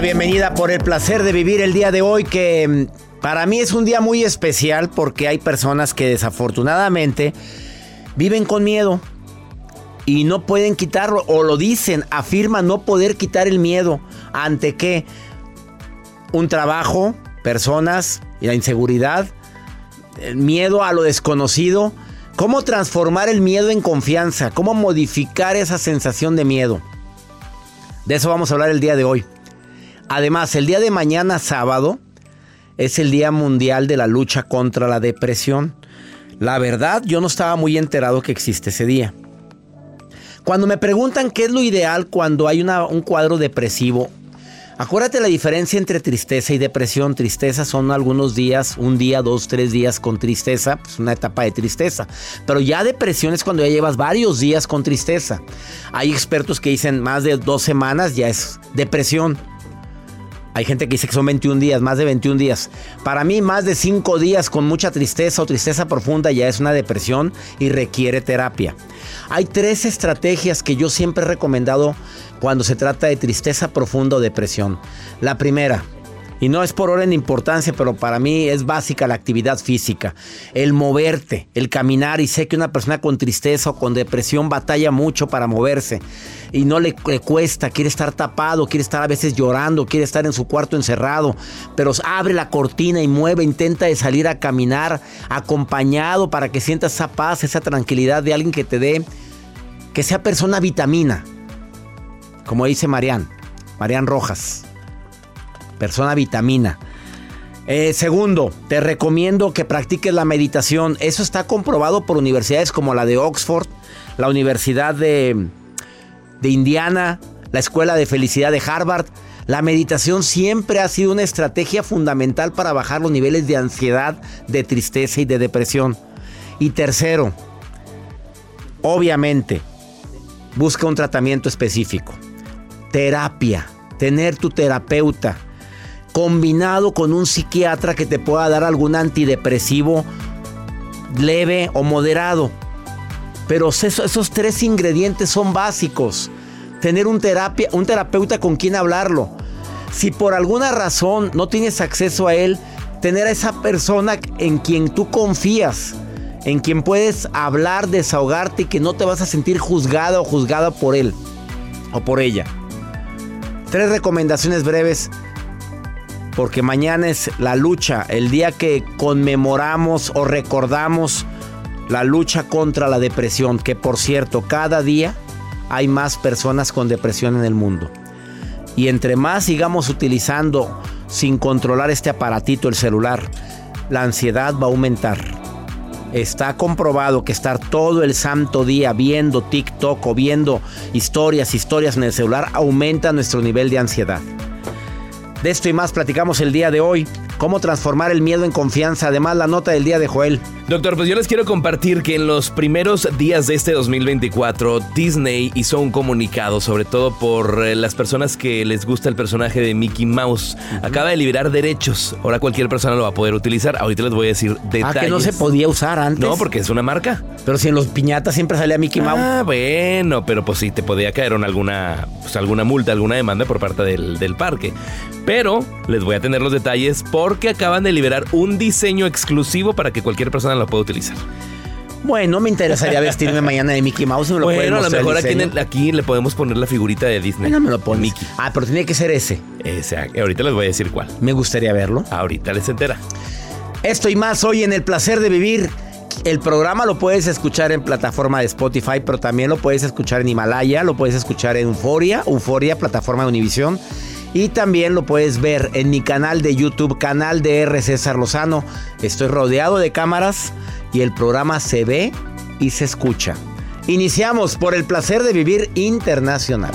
Bienvenida por el placer de vivir el día de hoy que mm, para mí es un día muy especial porque hay personas que desafortunadamente viven con miedo y no pueden quitarlo o lo dicen, afirman no poder quitar el miedo ante qué? Un trabajo, personas la inseguridad, el miedo a lo desconocido. ¿Cómo transformar el miedo en confianza? ¿Cómo modificar esa sensación de miedo? De eso vamos a hablar el día de hoy. Además, el día de mañana sábado es el Día Mundial de la Lucha contra la Depresión. La verdad, yo no estaba muy enterado que existe ese día. Cuando me preguntan qué es lo ideal cuando hay un cuadro depresivo, acuérdate la diferencia entre tristeza y depresión. Tristeza son algunos días, un día, dos, tres días con tristeza, pues una etapa de tristeza. Pero ya depresión es cuando ya llevas varios días con tristeza. Hay expertos que dicen más de dos semanas ya es depresión. Hay gente que dice que son 21 días, más de 21 días. Para mí, más de 5 días con mucha tristeza o tristeza profunda ya es una depresión y requiere terapia. Hay tres estrategias que yo siempre he recomendado cuando se trata de tristeza profunda o depresión. La primera, y no es por orden de importancia, pero para mí es básica la actividad física. El moverte, el caminar. Y sé que una persona con tristeza o con depresión batalla mucho para moverse. Y no le, cuesta, quiere estar tapado, quiere estar a veces llorando, quiere estar en su cuarto encerrado. Pero abre la cortina y mueve, intenta de salir a caminar acompañado para que sientas esa paz, esa tranquilidad de alguien que te dé, que sea persona vitamina. Como dice Marian, Marian Rojas persona vitamina. Eh, segundo, te recomiendo que practiques la meditación. Eso está comprobado por universidades como la de Oxford, la Universidad de, de Indiana, la Escuela de Felicidad de Harvard. La meditación siempre ha sido una estrategia fundamental para bajar los niveles de ansiedad, de tristeza y de depresión. Y tercero, obviamente, busca un tratamiento específico. Terapia, tener tu terapeuta combinado con un psiquiatra que te pueda dar algún antidepresivo leve o moderado. Pero esos, tres ingredientes son básicos. Tener un, terapia, un terapeuta con quien hablarlo. Si por alguna razón no tienes acceso a él, tener a esa persona en quien tú confías, en quien puedes hablar, desahogarte y que no te vas a sentir juzgado o juzgada por él o por ella. Tres recomendaciones breves porque mañana es la lucha, el día que conmemoramos o recordamos la lucha contra la depresión, que por cierto, cada día hay más personas con depresión en el mundo. Y entre más sigamos utilizando sin controlar este aparatito, el celular, la ansiedad va a aumentar. Está comprobado que estar todo el santo día viendo TikTok o viendo historias, historias en el celular aumenta nuestro nivel de ansiedad. De esto y más platicamos el día de hoy. Cómo transformar el miedo en confianza. Además, la nota del día de Joel. Doctor, pues yo les quiero compartir que en los primeros días de este 2024 Disney hizo un comunicado, sobre todo por eh, las personas que les gusta el personaje de Mickey Mouse. Acaba de liberar derechos. Ahora cualquier persona lo va a poder utilizar. Ahorita les voy a decir detalles. Ah, que no se podía usar antes. No, porque es una marca. Pero si en los piñatas siempre salía Mickey Mouse. Ah, bueno, pero pues sí, te podía caer en alguna, pues, alguna multa, alguna demanda por parte del, del parque. Pero les voy a tener los detalles porque acaban de liberar un diseño exclusivo para que cualquier persona lo pueda utilizar. Bueno, me interesaría vestirme mañana de Mickey Mouse. ¿me lo Bueno, a lo mejor aquí, en le podemos poner la figurita de Disney. No me lo pones. Mickey. Ah, pero tiene que ser ese. Ese, ahorita les voy a decir cuál. Me gustaría verlo. Ahorita les entera. Esto y más hoy en El Placer de Vivir. El programa lo puedes escuchar en plataforma de Spotify, pero también lo puedes escuchar en Himalaya, lo puedes escuchar en Euforia, Euforia, plataforma de Univisión. Y también lo puedes ver en mi canal de YouTube, canal de R. César Lozano. Estoy rodeado de cámaras y el programa se ve y se escucha. Iniciamos por el placer de vivir internacional.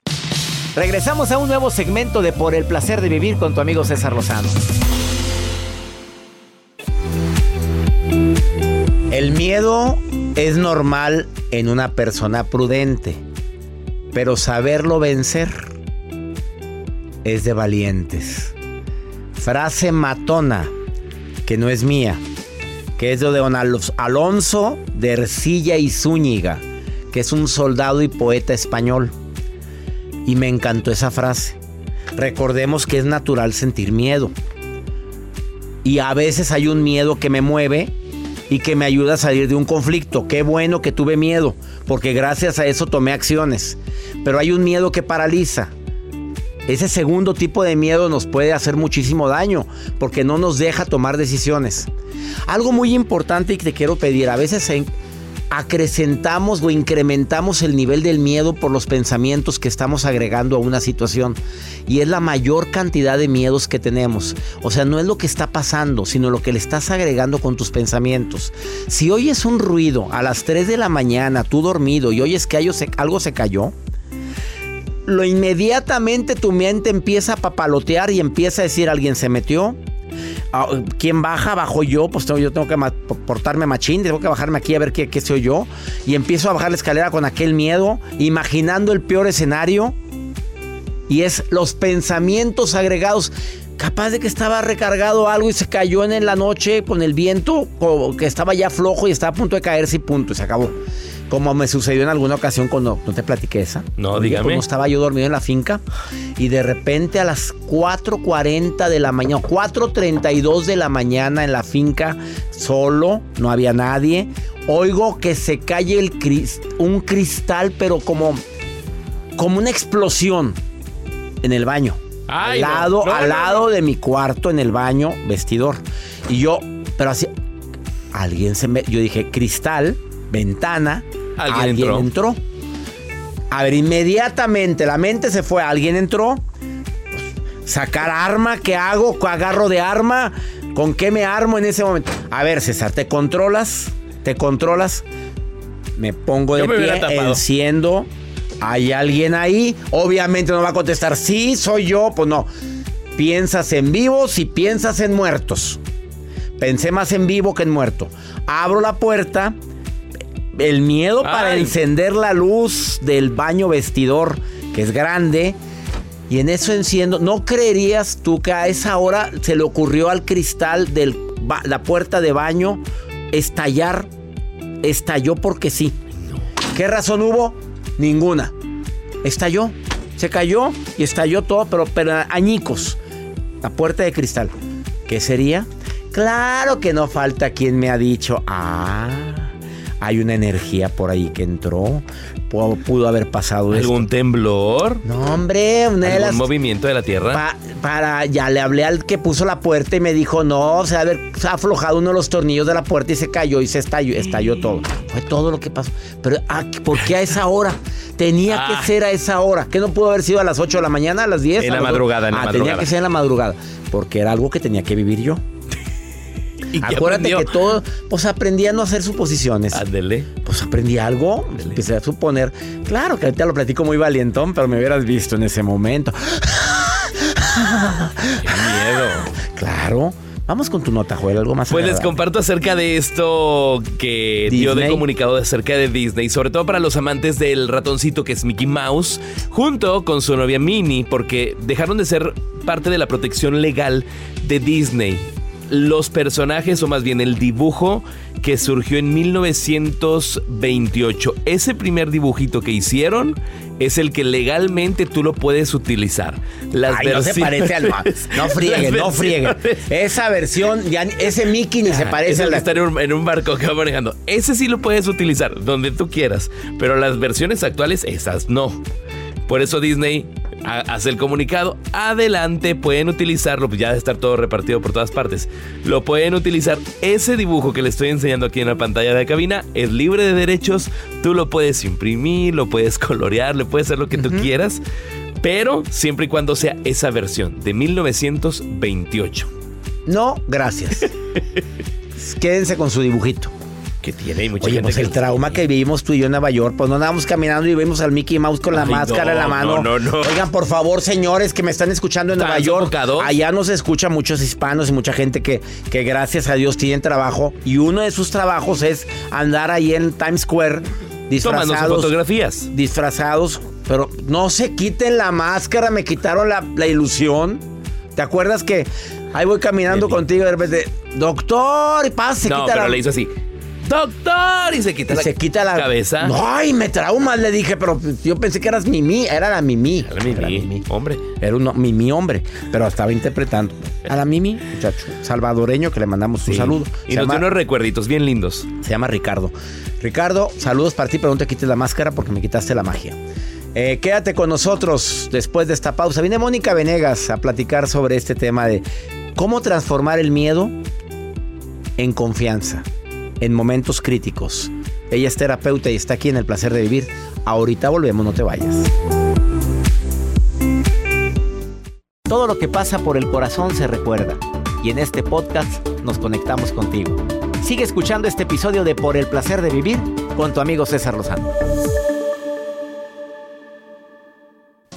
Regresamos a un nuevo segmento de Por el placer de vivir con tu amigo César Lozano. El miedo es normal en una persona prudente, pero saberlo vencer es de valientes. Frase matona, que no es mía, que es de don Alonso de Ercilla y Zúñiga, que es un soldado y poeta español. Y me encantó esa frase. Recordemos que es natural sentir miedo. Y a veces hay un miedo que me mueve y que me ayuda a salir de un conflicto. Qué bueno que tuve miedo, porque gracias a eso tomé acciones. Pero hay un miedo que paraliza. Ese segundo tipo de miedo nos puede hacer muchísimo daño, porque no nos deja tomar decisiones. Algo muy importante y que te quiero pedir, a veces acrecentamos o incrementamos el nivel del miedo por los pensamientos que estamos agregando a una situación. Y es la mayor cantidad de miedos que tenemos. O sea, no es lo que está pasando, sino lo que le estás agregando con tus pensamientos. Si oyes un ruido a las 3 de la mañana, tú dormido, y oyes que algo se, cayó, lo inmediatamente tu mente empieza a papalotear y empieza a decir alguien se metió. Ah, ¿Quién baja? Bajo yo, pues tengo- yo tengo que ma- portarme machín, tengo que bajarme aquí a ver qué, qué soy yo. Y empiezo a bajar la escalera con aquel miedo, imaginando el peor escenario. Y es los pensamientos agregados. Capaz de que estaba recargado algo y se cayó en la noche con el viento, o que estaba ya flojo y estaba a punto de caerse y punto, y se acabó. Como me sucedió en alguna ocasión cuando no te platiqué esa. No, Oye, dígame. Cuando estaba yo dormido en la finca y de repente a las 4.40 de la mañana, 4.32 de la mañana en la finca, solo, no había nadie, oigo que se cae el cris- un cristal, pero como, como una explosión en el baño. Ay, al lado, No, al no, lado de mi cuarto, en el baño, vestidor. Y yo, pero así, alguien se me, yo dije, cristal, ventana, Alguien alguien, entró. entró. A ver, inmediatamente la mente se fue, alguien entró. Sacar arma, ¿qué hago? ¿Qué agarro de arma? ¿Con qué me armo en ese momento? A ver, César, ¿te controlas? ¿Te controlas? Me pongo de Yo me hubiera pie, enciendo. ¿Hay alguien ahí? Obviamente no va a contestar, sí, soy yo. Pues no. Piensas en vivos y piensas en muertos. Pensé más en vivo que en muerto. Abro la puerta. El miedo para encender la luz del baño vestidor, que es grande. Y en eso enciendo. ¿No creerías tú que a esa hora se le ocurrió al cristal de la puerta de baño estallar? Estalló porque sí. ¿Qué razón hubo? Ninguna. Estalló. Se cayó y estalló todo, pero, pero añicos. La puerta de cristal. ¿Qué sería? Claro que no falta quien me ha dicho, ah, hay una energía por ahí que entró. Pudo, pudo haber pasado ¿Algún esto. temblor? No, hombre, una de ¿Algún las. movimiento de la tierra? Pa- para, ya le hablé al que puso la puerta y me dijo, no, se ha haber se ha aflojado uno de los tornillos de la puerta y se cayó y se estalló, estalló todo. Fue todo lo que pasó. Pero, ah, ¿por qué a esa hora? Tenía Ah. que ser a esa hora. ¿Qué no pudo haber sido a las 8 de la mañana, a las 10? En la madrugada, en la ah, tenía madrugada. que ser en la madrugada. Porque era algo que tenía que vivir yo. ¿Y qué Acuérdate aprendió? que todo, pues aprendí a no hacer suposiciones. Ándele. Pues aprendí algo, empecé a suponer. Claro que ahorita lo platico muy valientón, pero me hubieras visto en ese momento. Qué miedo. Claro. Vamos con tu nota, Joel, algo más. Pues les agradable. comparto acerca de esto que dio de Disney. comunicado acerca de Disney, sobre todo para los amantes del ratoncito que es Mickey Mouse, junto con su novia Minnie, porque dejaron de ser parte de la protección legal de Disney. Los personajes, o más bien el dibujo que surgió en 1928. Ese primer dibujito que hicieron es el que legalmente tú lo puedes utilizar. Las Ay, no se parece al No frieguen, Las no frieguen. versiones- Esa versión, ya, ese Mickey ni se parece es a el que la. está en un, barco que va manejando. Ese sí lo puedes utilizar donde tú quieras, pero las versiones actuales, esas no. Por eso Disney hace el comunicado. Adelante, pueden utilizarlo, pues ya debe estar todo repartido por todas partes. Lo pueden utilizar. Ese dibujo que le estoy enseñando aquí en la pantalla de cabina es libre de derechos. Tú lo puedes imprimir, lo puedes colorear, le puedes hacer lo que tú quieras. Pero siempre y cuando sea esa versión de 1928. No, gracias. Quédense con su dibujito. Que tiene y mucha Oye, gente pues que- el trauma que vivimos tú y yo en Nueva York, pues no andábamos caminando y vimos al Mickey Mouse con la Ay, máscara en la no, mano. no, no, no. Oigan, por favor, señores que me están escuchando en ¿Están Nueva York, allá nos escucha muchos hispanos y mucha gente que, que gracias a Dios tienen trabajo y uno de sus trabajos es andar ahí en Times Square disfrazados. fotografías. disfrazados, pero no se quiten la máscara, me quitaron la, la ilusión. ¿Te acuerdas que ahí voy caminando Bien. contigo y de repente, doctor, y pasa, se no, quita pero la le hizo así. ¡Doctor! Y se quita, y la, se quita la cabeza. No, ay, me traumas, le dije, pero yo pensé que eras Mimi, era la Mimi. Era Mimi, hombre. Era un Mimi hombre, pero estaba interpretando a la Mimi, muchacho salvadoreño que le mandamos un Sí. saludo. Y Se nos llama- dio unos recuerditos bien lindos. se llama Ricardo. Ricardo, saludos para ti, pero no te quites la máscara porque me quitaste la magia. Eh, quédate con nosotros después de esta pausa. Viene Mónica Venegas a platicar sobre este tema de cómo transformar el miedo en confianza en momentos críticos. Ella es terapeuta y está aquí en el placer de vivir. Ahorita volvemos, no te vayas. Todo lo que pasa por el corazón se recuerda. Y en este podcast nos conectamos contigo. Sigue escuchando este episodio de Por el placer de vivir con tu amigo César Lozano.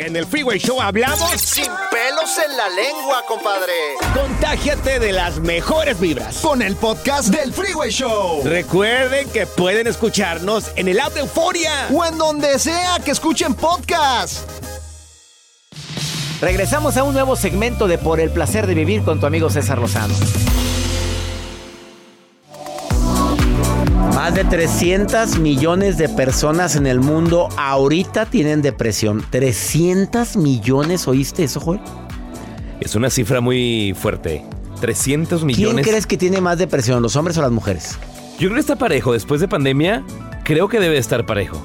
En el Freeway Show hablamos Sin pelos en la lengua, compadre. Contágiate de las mejores vibras. Con el podcast del Freeway Show. Recuerden que pueden escucharnos en el app de Euforia. O en donde sea que escuchen podcast. Regresamos a un nuevo segmento de Por el placer de vivir con tu amigo César Lozano. Más de 300 millones de personas en el mundo ahorita tienen depresión. 300 millones, ¿oíste eso, Joel? Es una cifra muy fuerte. 300 ¿Quién millones. crees que tiene más depresión, los hombres o las mujeres? Yo creo que está parejo. Después de pandemia, creo que debe estar parejo.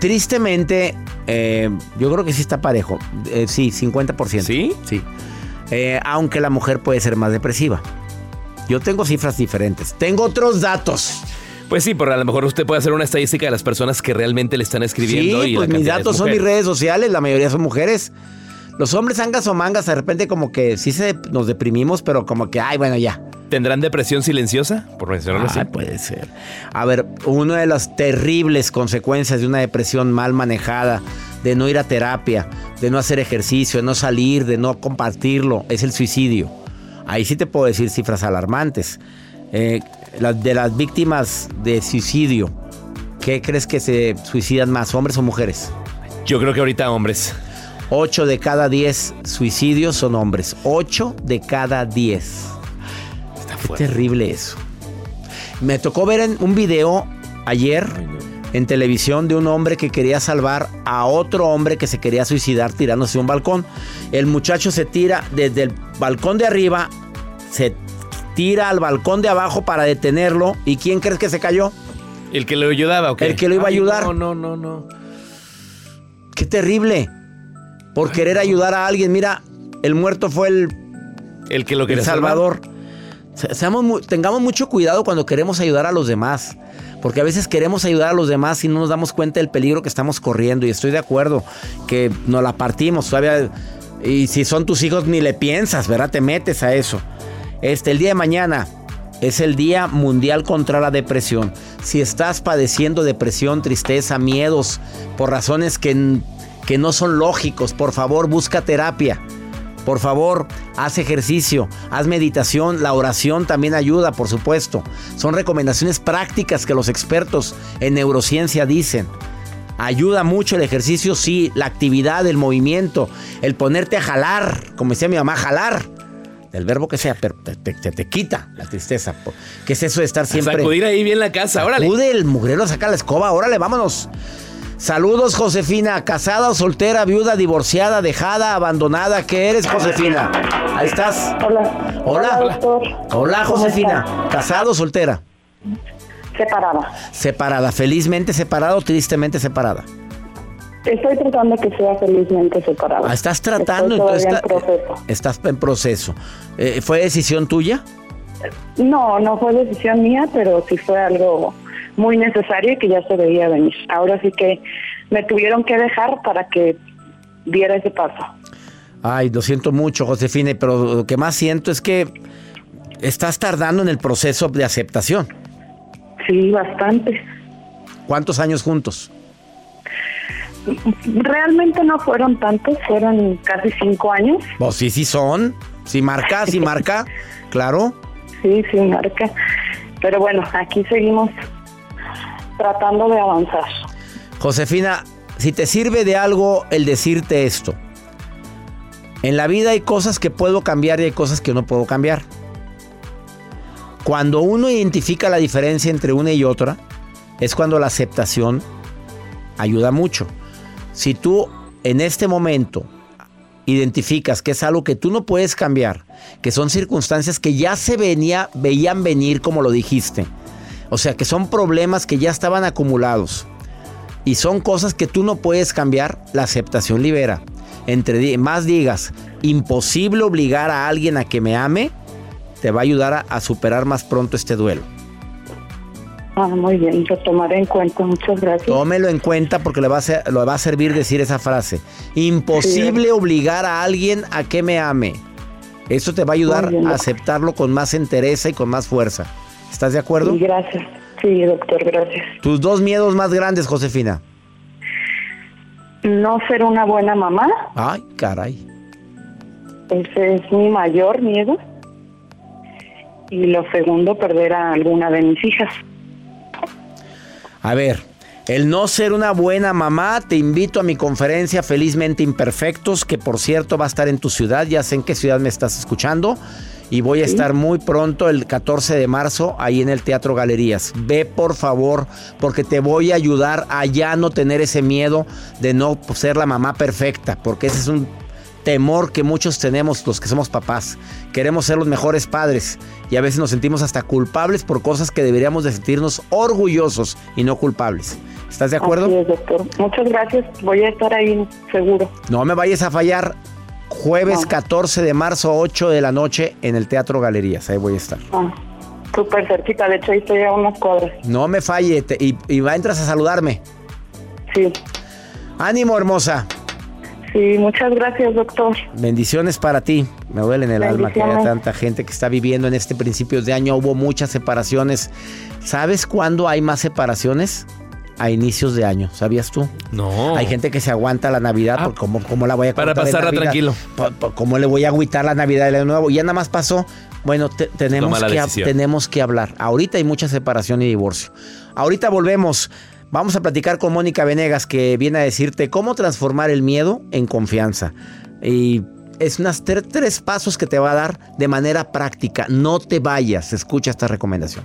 Tristemente, eh, yo creo que sí está parejo. Eh, sí, 50%. ¿Sí? Sí. Eh, aunque la mujer puede ser más depresiva. Yo tengo cifras diferentes. Tengo otros datos. Pues sí, pero a lo mejor usted puede hacer una estadística de las personas que realmente le están escribiendo. Sí, y pues mis datos son mis redes sociales, la mayoría son mujeres. Los hombres angas o mangas, de repente como que sí se nos deprimimos, pero como que, ay, bueno, ya. ¿Tendrán depresión silenciosa? Por mencionarlo así. Ay, puede ser. A ver, una de las terribles consecuencias de una depresión mal manejada, de no ir a terapia, de no hacer ejercicio, de no salir, de no compartirlo, es el suicidio. Ahí sí te puedo decir cifras alarmantes. Eh, las- de las víctimas de suicidio, ¿qué crees que se suicidan más, hombres o mujeres? Yo creo que ahorita hombres. 8 de cada 10 suicidios son hombres. 8 de cada 10. Está Qué fuerte. terrible eso. Me tocó ver en un video ayer en televisión de un hombre que quería salvar a otro hombre que se quería suicidar tirándose de un balcón. El muchacho se tira desde el balcón de arriba, se tira al balcón de abajo para detenerlo. ¿Y quién crees que se cayó? El que le ayudaba, ¿ok? El que lo iba a Ay, ayudar. No, no, no, no. Qué terrible. Por querer ayudar a alguien. Mira, el muerto fue el, El que lo el quería salvar. Salvador. Se- seamos tengamos mucho cuidado cuando queremos ayudar a los demás. Porque a veces queremos ayudar a los demás y no nos damos cuenta del peligro que estamos corriendo. Y estoy de acuerdo que nos la partimos. Todavía, y si son tus hijos, ni le piensas, ¿verdad? Te metes a eso. Este, el día de mañana es el Día Mundial contra la Depresión. Si estás padeciendo depresión, tristeza, miedos, por razones que, que no son lógicos, por favor, busca terapia. Por favor, haz ejercicio, haz meditación, la oración también ayuda, por supuesto. Son recomendaciones prácticas que los expertos en neurociencia dicen. Ayuda mucho el ejercicio, sí, la actividad, el movimiento, el ponerte a jalar, como decía mi mamá, jalar. Del verbo que sea, pero te, te- te- te quita la tristeza. ¿Qué es eso de estar siempre? Sacudir ahí bien la casa, órale. Acude el mugrero, saca la escoba, órale, vámonos. Saludos, Josefina. ¿Casada o soltera, viuda, divorciada, dejada, abandonada? ¿Qué eres, Josefina? Ahí estás. Hola. Hola. doctor. Hola, ¿Cómo Josefina. ¿Casada o soltera? Separada. Separada. ¿Felizmente separada o tristemente separada? Estoy tratando que sea felizmente separada. Ah, estás tratando, entonces está- proceso. estás en proceso. Eh, ¿Fue decisión tuya? No, no fue decisión mía, pero sí fue algo muy necesario y que ya se veía venir. Ahora sí que me tuvieron que dejar para que diera ese paso. Ay, lo siento mucho, Josefina, pero lo que más siento es que estás tardando en el proceso de aceptación. Sí, bastante. ¿Cuántos años juntos? Realmente no fueron tantos, fueron casi cinco años. Pues sí, sí son. Si marca, si marca, claro. Sí, sí, marca. Pero bueno, aquí seguimos tratando de avanzar. Josefina, si te sirve de algo el decirte esto. En la vida hay cosas que puedo cambiar y hay cosas que no puedo cambiar. Cuando uno identifica la diferencia entre una y otra, es cuando la aceptación ayuda mucho. Si tú en este momento identificas que es algo que tú no puedes cambiar, que son circunstancias que ya se venía, veían venir como lo dijiste, o sea, que son problemas que ya estaban acumulados y son cosas que tú no puedes cambiar, la aceptación libera. Entre más digas, imposible obligar a alguien a que me ame, te va a ayudar a, a superar más pronto este duelo. Ah, muy bien, lo tomaré en cuenta. Muchas gracias. Tómelo en cuenta porque le va a, ser- le va a servir decir esa frase. Imposible obligar a alguien a que me ame. Eso te va a ayudar bien, a aceptarlo con más entereza y con más fuerza. ¿Estás de acuerdo? Sí, gracias. Sí, doctor, gracias. Tus dos miedos más grandes, Josefina. No ser una buena mamá, Ay, caray. ese es mi mayor miedo. Y lo segundo, perder a alguna de mis hijas. A ver, el no ser una buena mamá, te invito a mi conferencia Felizmente Imperfectos, que por cierto va a estar en tu ciudad, ya sé en qué ciudad me estás escuchando, y voy a estar muy pronto, el 14 de marzo, ahí en el Teatro Galerías. Ve por favor, porque te voy a ayudar a ya no tener ese miedo de no ser la mamá perfecta, porque ese es un temor que muchos tenemos los que somos papás. Queremos ser los mejores padres y a veces nos sentimos hasta culpables por cosas que deberíamos de sentirnos orgullosos y no culpables. ¿Estás de acuerdo? Así es, doctor. Muchas gracias. Voy a estar ahí seguro. No me vayas a fallar. Jueves No. 14 de marzo, 8 de la noche en el Teatro Galerías. Ahí voy a estar. Ah, súper cerquita. De hecho, ahí estoy a unas cuadras. No me falle te- y, y va, entras a saludarme. Sí. Ánimo, hermosa. Sí, muchas gracias, doctor. Bendiciones para ti. Me duele en el alma que haya tanta gente que está viviendo en este principio de año. Hubo muchas separaciones. ¿Sabes cuándo hay más separaciones? A inicios de año. ¿Sabías tú? No. Hay gente que se aguanta la Navidad. Ah. porque ¿cómo, cómo la voy a Para pasarla tranquilo. ¿Cómo le voy a agüitar la Navidad del año nuevo? Ya nada más pasó. Bueno, te- tenemos, que, decisión. tenemos que hablar. Ahorita hay mucha separación y divorcio. Ahorita volvemos. Vamos a platicar con Mónica Venegas que viene a decirte cómo transformar el miedo en confianza. Y es unas tre- tres pasos que te va a dar de manera práctica. No te vayas. Escucha esta recomendación.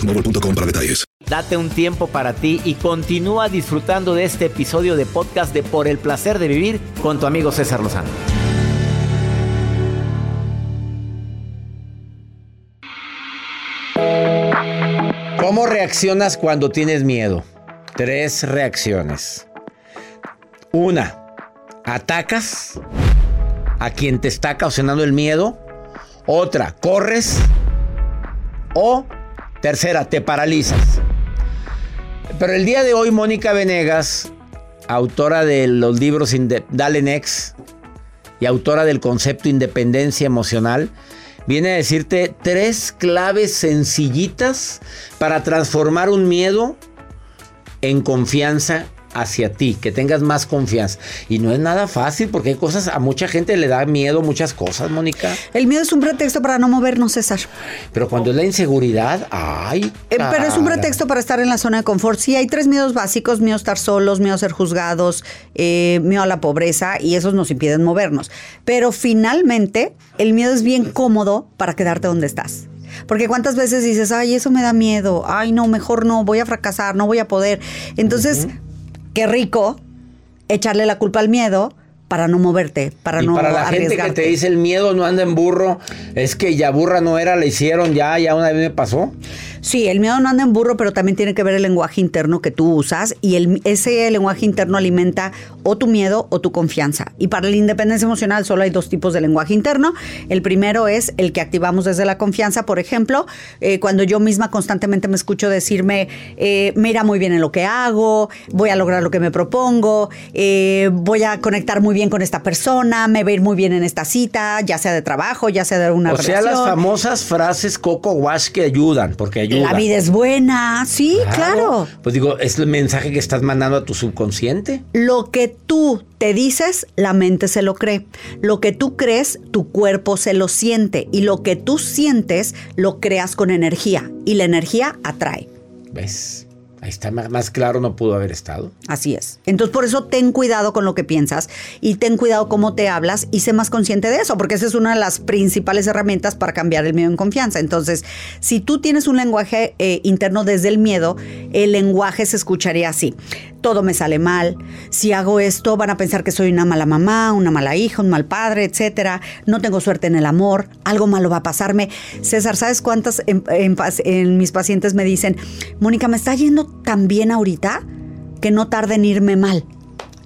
boostmobile.com para detalles. Date un tiempo para ti y continúa disfrutando de este episodio de podcast de Por el placer de vivir con tu amigo César Lozano. ¿Cómo reaccionas cuando tienes miedo? Tres reacciones. Una, atacas a quien te está causando el miedo. Otra, corres. O tercera, te paralizas. Pero el día de hoy, Mónica Venegas, autora de los libros Dale Next y autora del concepto Independencia Emocional, viene a decirte tres claves sencillitas para transformar un miedo en confianza hacia ti, que tengas más confianza. Y no es nada fácil porque hay cosas, a mucha gente le da miedo muchas cosas, Mónica. El miedo es un pretexto para no movernos, César. Pero cuando es la inseguridad, ay. Eh, pero es un pretexto para estar en la zona de confort. Sí, hay tres miedos básicos: miedo a estar solos, miedo a ser juzgados, eh, miedo a la pobreza, y esos nos impiden movernos. Pero finalmente, el miedo es bien cómodo para quedarte donde estás. Porque cuántas veces dices, ay, eso me da miedo, ay, no, mejor no, voy a fracasar, no voy a poder. Entonces, qué rico echarle la culpa al miedo para no moverte, para y no para la gente que te dice el miedo no anda en burro, es que ya burra no era, la hicieron ya, ya una vez me pasó. Sí, el miedo no anda en burro, pero también tiene que ver el lenguaje interno que tú usas y el, ese lenguaje interno alimenta o tu miedo o tu confianza. Y para la independencia emocional solo hay dos tipos de lenguaje interno. El primero es el que activamos desde la confianza, por ejemplo, eh, cuando yo misma constantemente me escucho decirme, eh, me irá muy bien en lo que hago, voy a lograr lo que me propongo, eh, voy a conectar muy bien con esta persona, me va a ir muy bien en esta cita, ya sea de trabajo, ya sea de una o sea, relación. las famosas frases coco wash que ayudan, porque La vida es buena, sí, claro. Pues digo, es el mensaje que estás mandando a tu subconsciente. Lo que tú te dices, la mente se lo cree. Lo que tú crees, tu cuerpo se lo siente. Y lo que tú sientes, lo creas con energía. Y la energía atrae. ¿Ves? Ahí está, más claro no pudo haber estado. Así es. Entonces, por eso ten cuidado con lo que piensas y ten cuidado cómo te hablas y sé más consciente de eso, porque esa es una de las principales herramientas para cambiar el miedo en confianza. Entonces, si tú tienes un lenguaje eh, interno desde el miedo, el lenguaje se escucharía así. Todo me sale mal. Si hago esto, van a pensar que soy una mala mamá, una mala hija, un mal padre, etcétera. No tengo suerte en el amor. Algo malo va a pasarme. César, ¿sabes cuántas en, en pas- en mis pacientes me dicen, Mónica, me está yendo tan bien ahorita que no tarde en irme mal?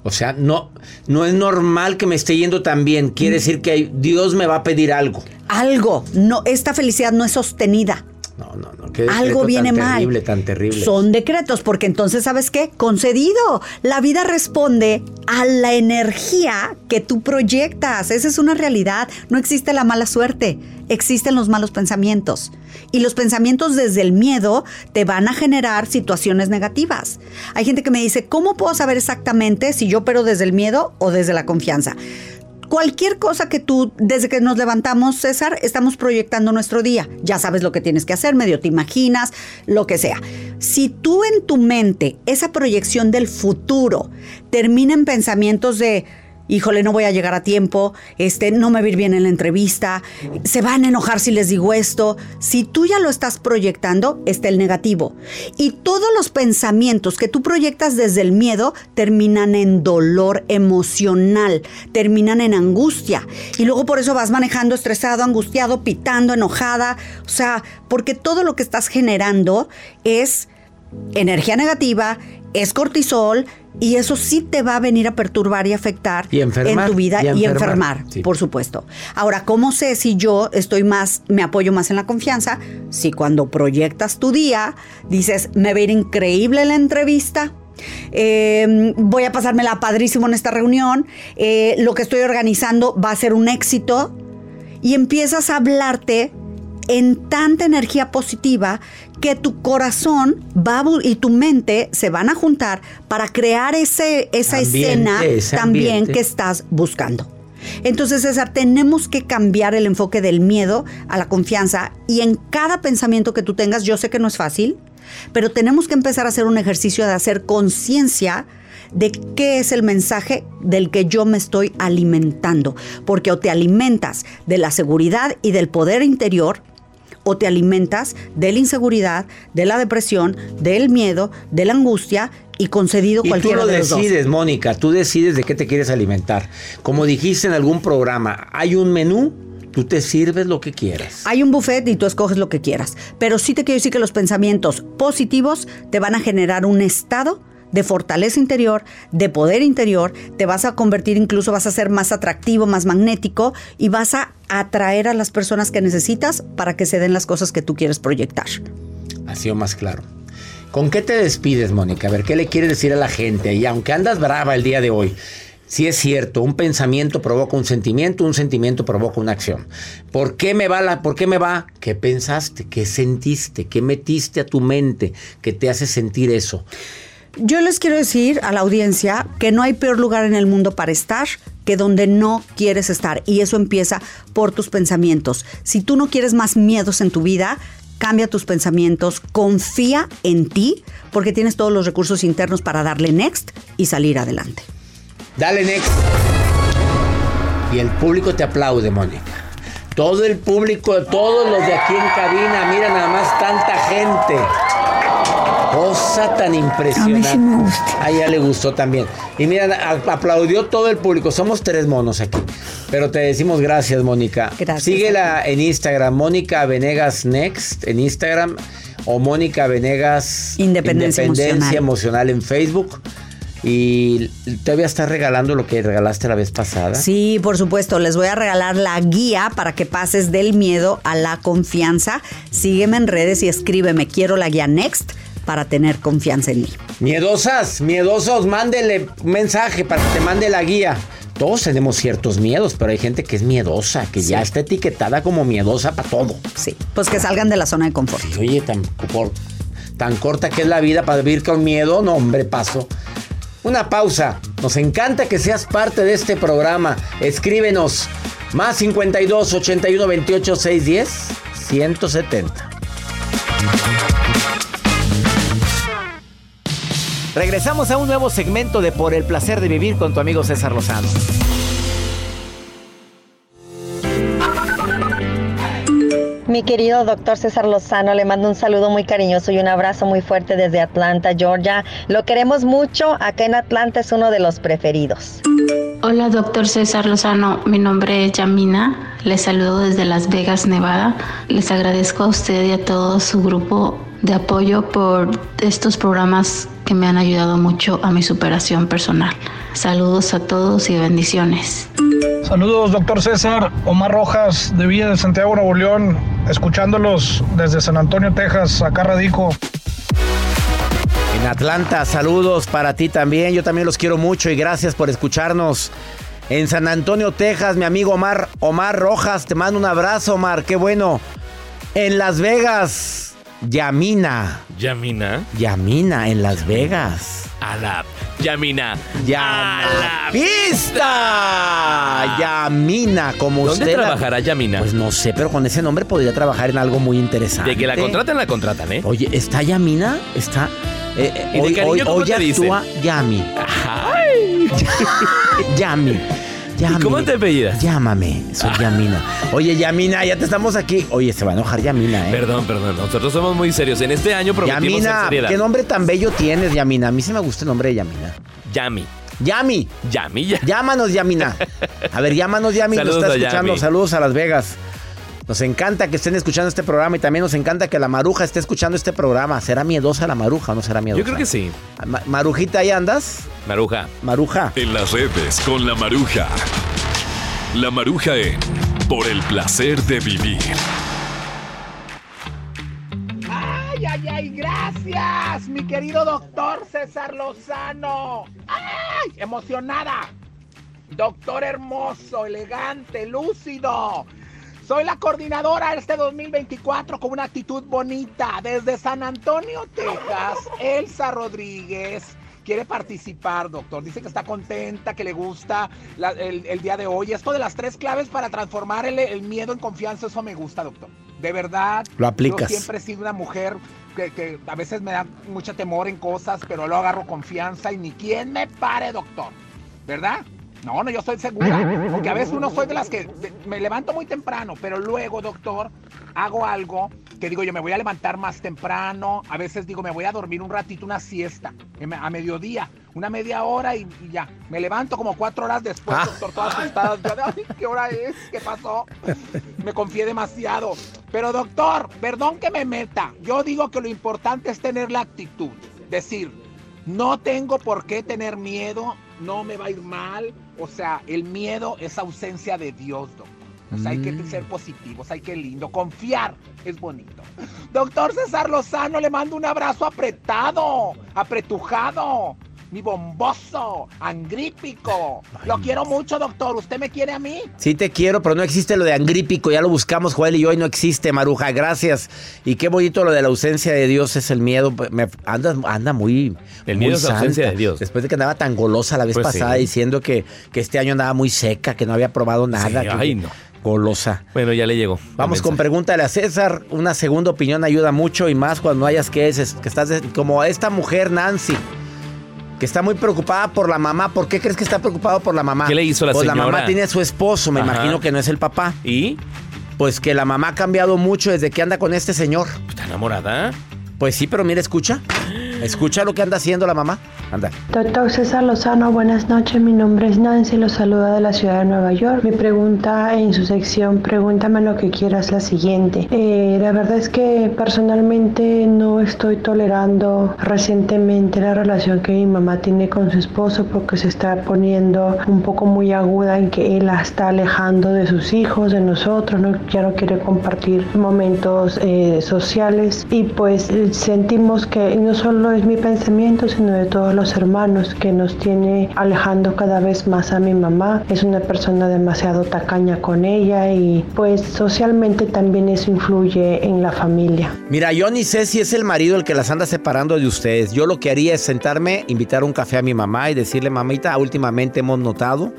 O sea, no, no es normal que me esté yendo tan bien. Quiere decir que Dios me va a pedir algo. Algo, no, esta felicidad no es sostenida. No, no, no. qué Algo viene tan mal. terrible, tan terrible. Son decretos, porque entonces, ¿sabes qué? Concedido. La vida responde a la energía que tú proyectas. Esa es una realidad. No existe la mala suerte, existen los malos pensamientos. Y los pensamientos desde el miedo te van a generar situaciones negativas. Hay gente que me dice, ¿cómo puedo saber exactamente si yo opero desde el miedo o desde la confianza? Cualquier cosa que tú, desde que nos levantamos, César, estamos proyectando nuestro día. Ya sabes lo que tienes que hacer, medio te imaginas, lo que sea. Si tú en tu mente, esa proyección del futuro, termina en pensamientos de, híjole, no voy a llegar a tiempo, este, no me va a ir bien en la entrevista, se van a enojar si les digo esto. Si tú ya lo estás proyectando, está el negativo. Y todos los pensamientos que tú proyectas desde el miedo terminan en dolor emocional, terminan en angustia. Y luego por eso vas manejando estresado, angustiado, pitando, enojada. O sea, porque todo lo que estás generando es energía negativa, es cortisol, y eso sí te va a venir a perturbar y afectar Y enfermar, en tu vida y y, enfermar, enfermar, sí. por supuesto. Ahora, ¿cómo sé si yo estoy más, me apoyo más en la confianza? Si cuando proyectas tu día, dices, me va a ir increíble la entrevista. eh, voy a pasármela padrísimo en esta reunión. eh, lo que estoy organizando va a ser un éxito. Y empiezas a hablarte en tanta energía positiva que tu corazón va a y tu mente se van a juntar para crear ese, esa Ambiente, escena ese también ambiente. que estás buscando. Entonces, César, tenemos que cambiar el enfoque del miedo a la confianza y en cada pensamiento que tú tengas, yo sé que no es fácil, pero tenemos que empezar a hacer un ejercicio de hacer conciencia de qué es el mensaje del que yo me estoy alimentando, porque o te alimentas de la seguridad y del poder interior, o te alimentas de la inseguridad, de la depresión, del miedo, de la angustia y concedido Y tú cualquiera lo de los dos. decides, Mónica, tú decides de qué te quieres alimentar. Como dijiste en algún programa, hay un menú, tú te sirves lo que quieras. Hay un buffet y tú escoges lo que quieras. Pero sí te quiero decir que los pensamientos positivos te van a generar un estado de fortaleza interior, de poder interior, te vas a convertir incluso, vas a ser más atractivo, más magnético y vas a atraer a las personas que necesitas para que se den las cosas que tú quieres proyectar. Ha sido más claro. ¿Con qué te despides, Mónica? A ver, ¿qué le quieres decir a la gente? Y aunque andas brava el día de hoy, sí es cierto, un pensamiento provoca un sentimiento, un sentimiento provoca una acción. ¿Por qué me va la, por qué me va? ¿Qué pensaste? ¿Qué sentiste? ¿Qué metiste a tu mente que te hace sentir eso? Yo les quiero decir a la audiencia que no hay peor lugar en el mundo para estar que donde no quieres estar. Y eso empieza por tus pensamientos. Si tú no quieres más miedos en tu vida, cambia tus pensamientos, confía en ti, porque tienes todos los recursos internos para darle next y salir adelante. Dale next. Y el público te aplaude, Mónica. Todo el público, todos los de aquí en cabina, mira nada más tanta gente. Cosa tan impresionante. A mí sí me gusta. A ella le gustó también. Y mira, aplaudió todo el público. Somos tres monos aquí. Pero te decimos gracias, Mónica. Gracias. Síguela en Instagram, Mónica Venegas Next en Instagram o Mónica Venegas Independencia Emocional. Emocional en Facebook. Y todavía estás regalando lo que regalaste la vez pasada. Sí, por supuesto, les voy a regalar la guía para que pases del miedo a la confianza. Sígueme en redes y escríbeme, quiero la guía Next para tener confianza en mí. Miedosas, miedosos, mándele un mensaje para que te mande la guía. Todos tenemos ciertos miedos, pero hay gente que es miedosa, que ya está etiquetada como miedosa para todo. Sí, pues que salgan de la zona de confort. Oye, tan, por- tan corta que es la vida para vivir con miedo, no hombre, paso. Una pausa. Nos encanta que seas parte de este programa. Escríbenos. Más 52 81 28 610 170. Regresamos a un nuevo segmento de Por el placer de vivir con tu amigo César Lozano. Mi querido doctor César Lozano, le mando un saludo muy cariñoso y un abrazo muy fuerte desde Atlanta, Georgia. Lo queremos mucho, acá en Atlanta es uno de los preferidos. Hola, doctor César Lozano. Mi nombre es Yamina. Les saludo desde Las Vegas, Nevada. Les agradezco a usted y a todo su grupo de apoyo por estos programas que me han ayudado mucho a mi superación personal. Saludos a todos y bendiciones. Saludos, doctor César. Omar Rojas, de Villa de Santiago, Nuevo León, escuchándolos desde San Antonio, Texas. Acá radico. En Atlanta, saludos para ti también. Yo también los quiero mucho y gracias por escucharnos. En San Antonio, Texas, mi amigo Omar, Omar Rojas, te mando un abrazo, Omar, qué bueno. En Las Vegas, Yamina. Yamina. Yamina, en Las Vegas. A la Yamina. Ya A la pista. Yamina, como ¿Dónde usted. trabajará Yamina? Pues no sé, pero con ese nombre podría trabajar en algo muy interesante. De que la contratan, la contratan, ¿eh? Oye, ¿está Yamina? Está. eh, eh, ¿Y de hoy cariño hoy- hoy actúa Yami. Ay. Yami. Yami. cómo te apellidas? Llámame, soy Yamina. Oye, Yamina, ya te estamos aquí. Oye, se va a enojar Yamina, ¿eh? Perdón, perdón. Nosotros somos muy serios. En este año prometimos Yamina, seriedad. qué nombre tan bello tienes, Yamina. A mí sí me gusta el nombre de Yamina. Yami. Yami. Yami, ya. Llámanos, Yamina. A ver, llámanos, Yami. Nos está escuchando. Yami. Saludos a Las Vegas. Nos encanta que estén escuchando este programa y también nos encanta que la maruja esté escuchando este programa. ¿Será miedosa la maruja o no será miedosa? Yo creo que sí. Ma- Marujita, ¿ahí andas? Maruja. Maruja. En las redes con la Maruja. La Maruja en Por el placer de vivir. Ay, ay, ay, gracias, mi querido doctor César Lozano. Ay, emocionada. Doctor hermoso, elegante, lúcido. Soy la coordinadora este 2024 con una actitud bonita. Desde San Antonio, Texas, Elsa Rodríguez quiere participar, doctor. Dice que está contenta, que le gusta la- el, el día de hoy. Esto de las tres claves para transformar el, el miedo en confianza, eso me gusta, doctor. De verdad. Lo aplicas. Yo siempre he sido una mujer que, que a veces me da mucho temor en cosas, pero lo agarro confianza y ni quien me pare, doctor. ¿Verdad? No, no, yo estoy segura. Porque a veces uno soy de las que me levanto muy temprano, pero luego, doctor, hago algo que digo yo me voy a levantar más temprano. A veces digo me voy a dormir un ratito, una siesta, en me- a mediodía, una media hora y, y ya. Me levanto como cuatro horas después, Ah. doctor, todas asustadas. Yo "Ay, ¿qué hora es? ¿Qué pasó? Me confié demasiado. Pero doctor, perdón que me meta. Yo digo que lo importante es tener la actitud. Decir, no tengo por qué tener miedo, no me va a ir mal. O sea, el miedo es ausencia de Dios, doctor. O sea, hay que Mm. ser positivos, hay que lindo. Confiar es bonito. Doctor César Lozano, le mando un abrazo apretado, apretujado. Mi bomboso, angrípico. Lo quiero mucho, doctor. ¿Usted me quiere a mí? Sí te quiero, pero no existe lo de angrípico. Ya lo buscamos, Joel y yo, y no existe, Maruja. Gracias. Y qué bonito lo de la ausencia de Dios es el miedo. Me- anda, anda muy. El muy miedo es la ausencia santa. de Dios. Después de que andaba tan golosa la vez Pues pasada sí. diciendo que, que este año andaba muy seca, que no había probado nada. Sí, que- ay, no. Golosa. Bueno, ya le llegó. Vamos con pregúntale a César. Una segunda opinión ayuda mucho y más cuando hayas que es, que estás de- como esta mujer Nancy. Que está muy preocupada por la mamá. ¿Por qué crees que está preocupado por la mamá? ¿Qué le hizo la pues la señora? mamá tiene a su esposo, me Ajá. imagino que no es el papá. ¿Y? Pues que la mamá ha cambiado mucho desde que anda con este señor. ¿Está enamorada? Pues sí, pero mira, escucha. Escucha lo que anda haciendo la mamá. Doctor César Lozano, buenas noches. Mi nombre es Nancy, los saluda de la ciudad de Nueva York. Mi pregunta en su sección, pregúntame lo que quieras, la siguiente. Eh, la verdad es que personalmente no estoy tolerando recientemente la relación que mi mamá tiene con su esposo porque se está poniendo un poco muy aguda en que él la está alejando de sus hijos, de nosotros, ¿no? ya no quiere compartir momentos eh, sociales y pues eh, sentimos que no solo es mi pensamiento, sino de todos los hermanos que nos tiene alejando cada vez más a mi mamá. Es una persona demasiado tacaña con ella y pues socialmente también eso influye en la familia. Mira, yo ni sé si es el marido el que las anda separando de ustedes. Yo lo que haría es sentarme, invitar un café a mi mamá y decirle, mamita, últimamente hemos notado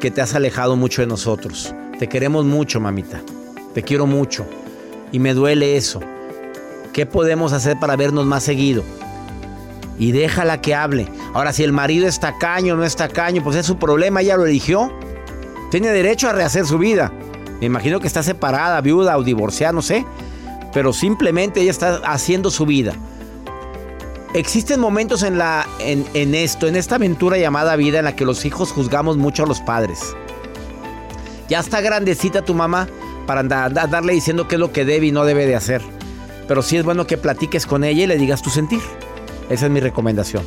que te has alejado mucho de nosotros. Te queremos mucho, mamita. Te quiero mucho. Y me duele eso. ¿Qué podemos hacer para vernos más seguido? Y déjala que hable. Ahora, si el marido es tacaño o no es tacaño, pues es su problema, ella lo eligió. Tiene derecho a rehacer su vida. Me imagino que está separada, viuda o divorciada, no sé. Pero simplemente ella está haciendo su vida. Existen momentos en, la, en, en esto, en esta aventura llamada vida, en la que los hijos juzgamos mucho a los padres. Ya está grandecita tu mamá para andar, andarle diciendo qué es lo que debe y no debe de hacer. Pero sí es bueno que platiques con ella y le digas tu sentir. Esa es mi recomendación.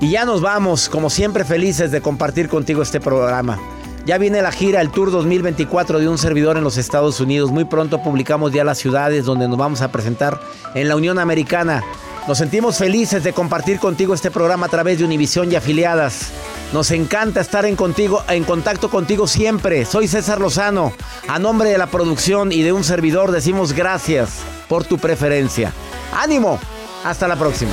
Y ya nos vamos, como siempre felices de compartir contigo este programa. Ya viene la gira, el Tour 2024 de un servidor en los Estados Unidos. Muy pronto publicamos ya las ciudades donde nos vamos a presentar en la Unión Americana. Nos sentimos felices de compartir contigo este programa a través de Univisión y afiliadas. Nos encanta estar en contigo, en contacto contigo siempre. Soy César Lozano. A nombre de la producción y de un servidor decimos gracias por tu preferencia. ¡Ánimo! Hasta la próxima.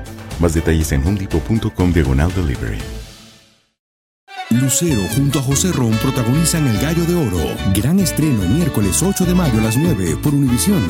Más detalles en homedepot.com diagonal delivery. Lucero junto a José Ron protagonizan El Gallo de Oro. Gran estreno miércoles 8 de mayo a las 9 por Univisión.